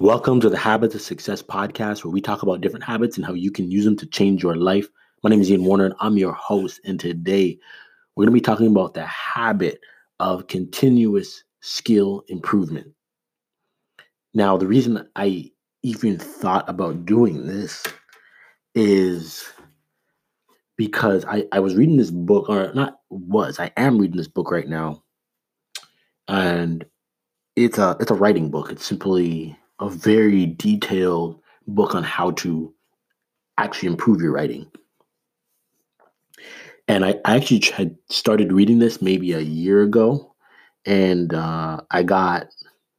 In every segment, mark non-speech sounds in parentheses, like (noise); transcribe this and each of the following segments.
Welcome to the Habits of Success podcast, where we talk about different habits and how you can use them to change your life. My name is Ian Warner, and I'm your host. And today we're going to be talking about the habit of continuous skill improvement. Now, the reason I even thought about doing this is because I, I was reading this book, or not was, I am reading this book right now. And it's a it's a writing book. It's simply a very detailed book on how to actually improve your writing. And I, actually had started reading this maybe a year ago, and uh, I got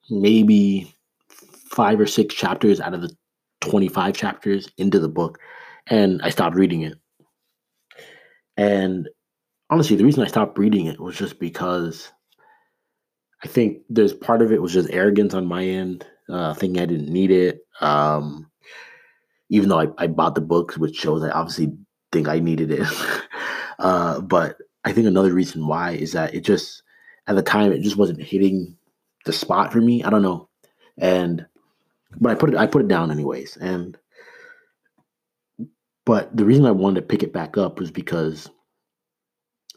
maybe five or six chapters out of the 25 chapters into the book, and I stopped reading it. And honestly, the reason I stopped reading it was just because I think there's part of it was just arrogance on my end uh, thinking I didn't need it. Um, even though I, I bought the books, which shows I obviously think I needed it. (laughs) uh, but I think another reason why is that it just, at the time, it just wasn't hitting the spot for me. I don't know. And, but I put it, I put it down anyways. And, but the reason I wanted to pick it back up was because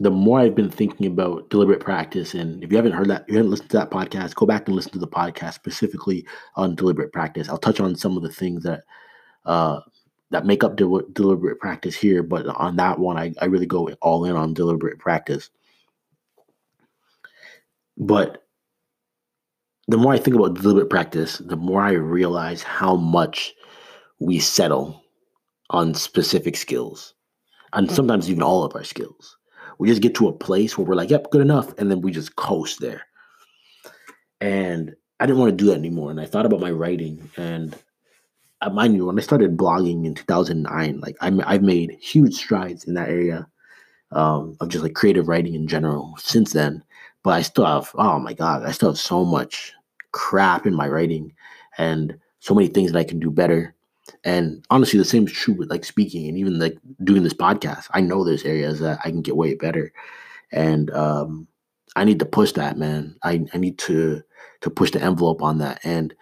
the more I've been thinking about deliberate practice, and if you haven't heard that, you haven't listened to that podcast, go back and listen to the podcast specifically on deliberate practice. I'll touch on some of the things that uh, that make up de- deliberate practice here, but on that one, I, I really go all in on deliberate practice. But the more I think about deliberate practice, the more I realize how much we settle on specific skills, and sometimes even all of our skills we just get to a place where we're like, yep, good enough. And then we just coast there. And I didn't want to do that anymore. And I thought about my writing. And I mind you, when I started blogging in 2009, like i have made huge strides in that area um, of just like creative writing in general since then. But I still have, oh my God, I still have so much crap in my writing and so many things that I can do better. And honestly, the same is true with like speaking and even like doing this podcast. I know there's areas that I can get way better. And um, I need to push that, man. I, I need to to push the envelope on that. And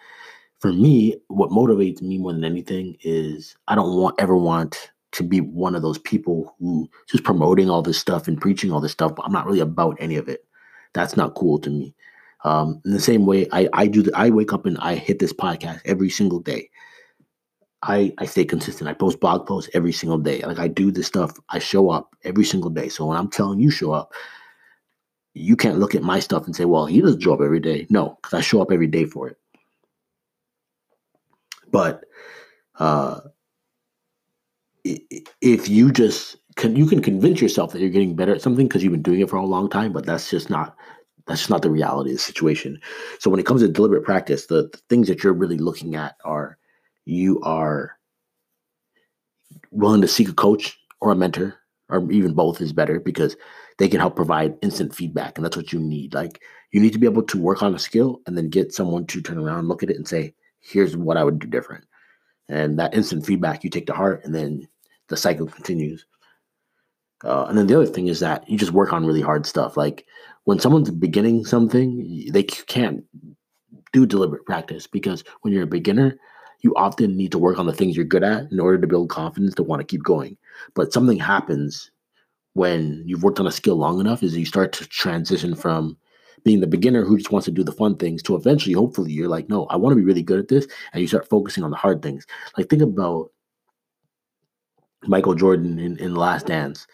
for me, what motivates me more than anything is I don't want ever want to be one of those people who just promoting all this stuff and preaching all this stuff, but I'm not really about any of it. That's not cool to me. Um, in the same way, I I do. The, I wake up and I hit this podcast every single day. I, I stay consistent. I post blog posts every single day. Like I do this stuff. I show up every single day. So when I'm telling you show up, you can't look at my stuff and say, well, he doesn't show up every day. No, because I show up every day for it. But uh, if you just can, you can convince yourself that you're getting better at something because you've been doing it for a long time, but that's just not that's just not the reality of the situation. So when it comes to deliberate practice, the, the things that you're really looking at are you are willing to seek a coach or a mentor, or even both is better because they can help provide instant feedback. And that's what you need. Like you need to be able to work on a skill and then get someone to turn around, look at it, and say, here's what I would do different. And that instant feedback you take to heart, and then the cycle continues. Uh, and then the other thing is that you just work on really hard stuff. Like when someone's beginning something, they can't do deliberate practice because when you're a beginner, you often need to work on the things you're good at in order to build confidence to want to keep going. But something happens when you've worked on a skill long enough is you start to transition from being the beginner who just wants to do the fun things to eventually, hopefully, you're like, no, I want to be really good at this. And you start focusing on the hard things. Like, think about Michael Jordan in, in Last Dance.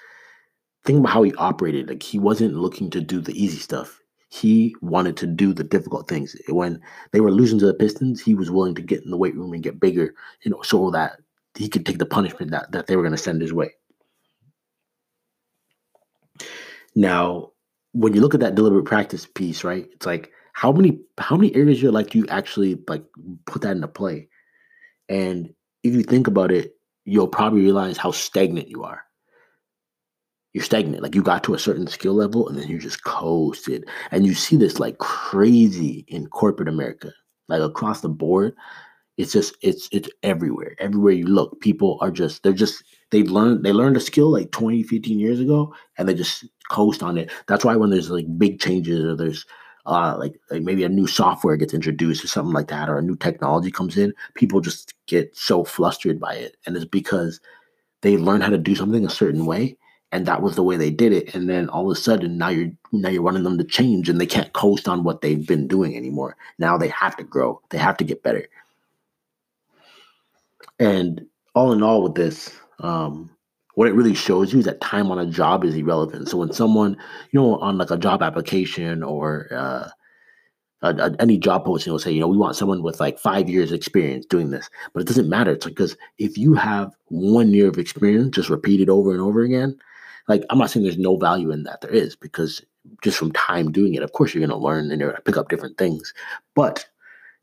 Think about how he operated. Like, he wasn't looking to do the easy stuff he wanted to do the difficult things. When they were losing to the Pistons, he was willing to get in the weight room and get bigger, you know, so that he could take the punishment that, that they were going to send his way. Now, when you look at that deliberate practice piece, right? It's like how many how many areas of your life do you actually like put that into play? And if you think about it, you'll probably realize how stagnant you are you're stagnant. Like you got to a certain skill level and then you just coasted. And you see this like crazy in corporate America, like across the board. It's just it's it's everywhere. Everywhere you look, people are just they're just they learned they learned a skill like 20, 15 years ago and they just coast on it. That's why when there's like big changes or there's uh, like, like maybe a new software gets introduced or something like that, or a new technology comes in, people just get so flustered by it. And it's because they learn how to do something a certain way and that was the way they did it and then all of a sudden now you're now you're running them to change and they can't coast on what they've been doing anymore. Now they have to grow. They have to get better. And all in all with this um, what it really shows you is that time on a job is irrelevant. So when someone you know on like a job application or uh, any job posting will say, you know, we want someone with like five years experience doing this, but it doesn't matter. It's like because if you have one year of experience, just repeated over and over again, like I'm not saying there's no value in that. There is because just from time doing it, of course you're going to learn and you're going to pick up different things, but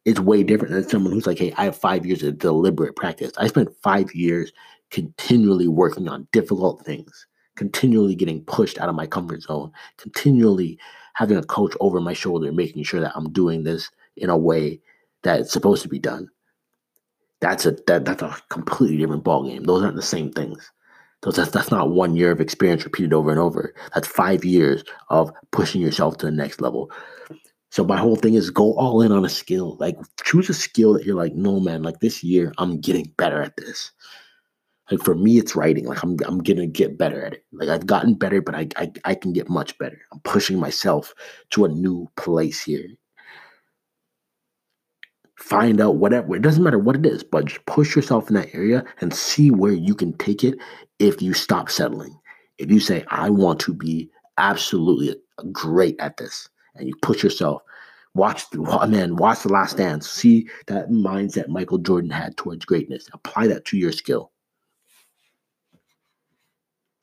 it's way different than someone who's like, hey, I have five years of deliberate practice. I spent five years continually working on difficult things, continually getting pushed out of my comfort zone, continually having a coach over my shoulder, making sure that I'm doing this in a way that it's supposed to be done. That's a that, that's a completely different ballgame. Those aren't the same things. So that's that's not one year of experience repeated over and over. That's five years of pushing yourself to the next level. So my whole thing is go all in on a skill. Like choose a skill that you're like, no man, like this year I'm getting better at this. Like for me, it's writing. Like I'm I'm gonna get better at it. Like I've gotten better, but I I, I can get much better. I'm pushing myself to a new place here find out whatever it doesn't matter what it is but just push yourself in that area and see where you can take it if you stop settling. If you say i want to be absolutely great at this and you push yourself watch (laughs) man watch the last dance. See that mindset michael jordan had towards greatness. Apply that to your skill